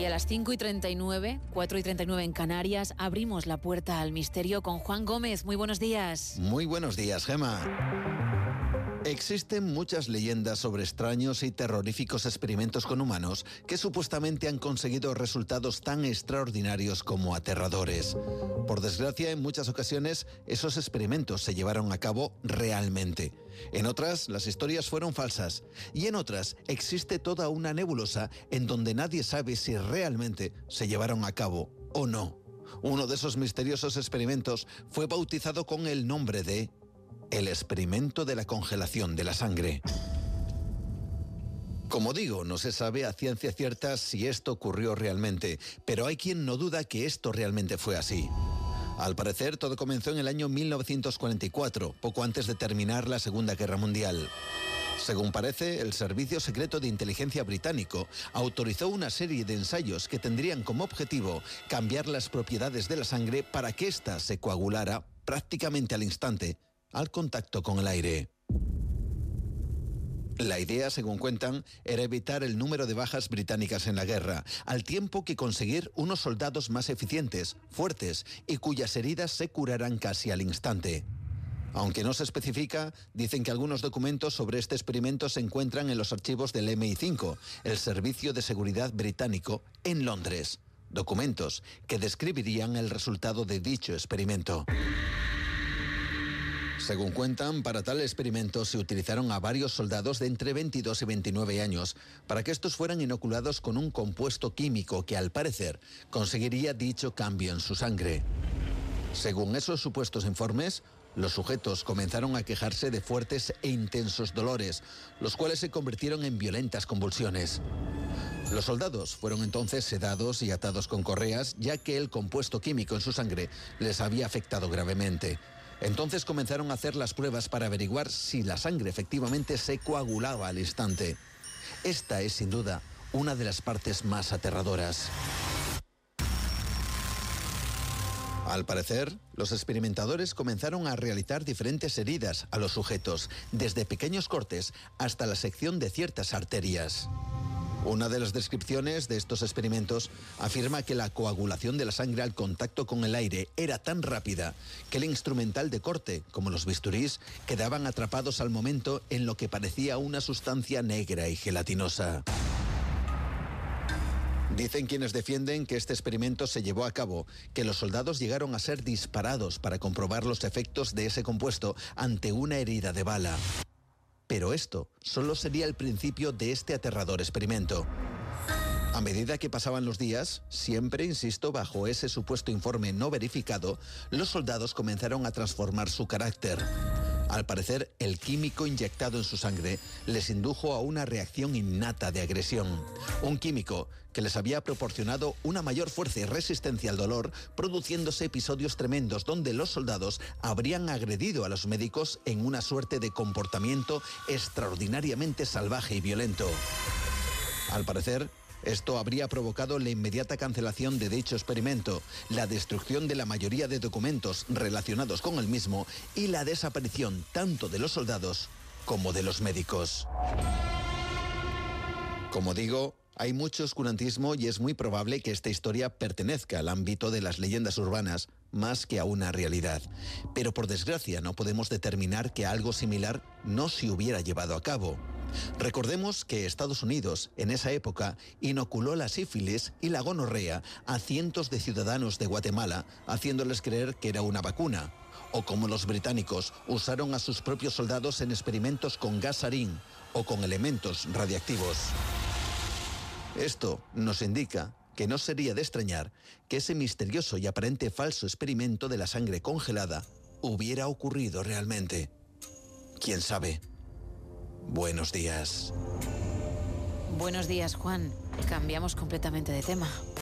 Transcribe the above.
Y a las 5 y 39, 4 y 39 en Canarias, abrimos la puerta al misterio con Juan Gómez. Muy buenos días. Muy buenos días, Gema. Existen muchas leyendas sobre extraños y terroríficos experimentos con humanos que supuestamente han conseguido resultados tan extraordinarios como aterradores. Por desgracia, en muchas ocasiones esos experimentos se llevaron a cabo realmente. En otras, las historias fueron falsas. Y en otras, existe toda una nebulosa en donde nadie sabe si realmente se llevaron a cabo o no. Uno de esos misteriosos experimentos fue bautizado con el nombre de el experimento de la congelación de la sangre. Como digo, no se sabe a ciencia cierta si esto ocurrió realmente, pero hay quien no duda que esto realmente fue así. Al parecer, todo comenzó en el año 1944, poco antes de terminar la Segunda Guerra Mundial. Según parece, el Servicio Secreto de Inteligencia británico autorizó una serie de ensayos que tendrían como objetivo cambiar las propiedades de la sangre para que ésta se coagulara prácticamente al instante al contacto con el aire. La idea, según cuentan, era evitar el número de bajas británicas en la guerra, al tiempo que conseguir unos soldados más eficientes, fuertes y cuyas heridas se curaran casi al instante. Aunque no se especifica, dicen que algunos documentos sobre este experimento se encuentran en los archivos del MI5, el Servicio de Seguridad Británico, en Londres. Documentos que describirían el resultado de dicho experimento. Según cuentan, para tal experimento se utilizaron a varios soldados de entre 22 y 29 años para que estos fueran inoculados con un compuesto químico que al parecer conseguiría dicho cambio en su sangre. Según esos supuestos informes, los sujetos comenzaron a quejarse de fuertes e intensos dolores, los cuales se convirtieron en violentas convulsiones. Los soldados fueron entonces sedados y atados con correas, ya que el compuesto químico en su sangre les había afectado gravemente. Entonces comenzaron a hacer las pruebas para averiguar si la sangre efectivamente se coagulaba al instante. Esta es sin duda una de las partes más aterradoras. Al parecer, los experimentadores comenzaron a realizar diferentes heridas a los sujetos, desde pequeños cortes hasta la sección de ciertas arterias. Una de las descripciones de estos experimentos afirma que la coagulación de la sangre al contacto con el aire era tan rápida que el instrumental de corte, como los bisturís, quedaban atrapados al momento en lo que parecía una sustancia negra y gelatinosa. Dicen quienes defienden que este experimento se llevó a cabo, que los soldados llegaron a ser disparados para comprobar los efectos de ese compuesto ante una herida de bala. Pero esto solo sería el principio de este aterrador experimento. A medida que pasaban los días, siempre, insisto, bajo ese supuesto informe no verificado, los soldados comenzaron a transformar su carácter. Al parecer, el químico inyectado en su sangre les indujo a una reacción innata de agresión. Un químico que les había proporcionado una mayor fuerza y resistencia al dolor, produciéndose episodios tremendos donde los soldados habrían agredido a los médicos en una suerte de comportamiento extraordinariamente salvaje y violento. Al parecer, esto habría provocado la inmediata cancelación de dicho experimento, la destrucción de la mayoría de documentos relacionados con el mismo y la desaparición tanto de los soldados como de los médicos. Como digo, hay mucho oscurantismo y es muy probable que esta historia pertenezca al ámbito de las leyendas urbanas más que a una realidad. Pero por desgracia no podemos determinar que algo similar no se hubiera llevado a cabo. Recordemos que Estados Unidos en esa época inoculó la sífilis y la gonorrea a cientos de ciudadanos de Guatemala, haciéndoles creer que era una vacuna. O como los británicos usaron a sus propios soldados en experimentos con gas sarín o con elementos radiactivos. Esto nos indica que no sería de extrañar que ese misterioso y aparente falso experimento de la sangre congelada hubiera ocurrido realmente. ¿Quién sabe? Buenos días. Buenos días, Juan. Cambiamos completamente de tema.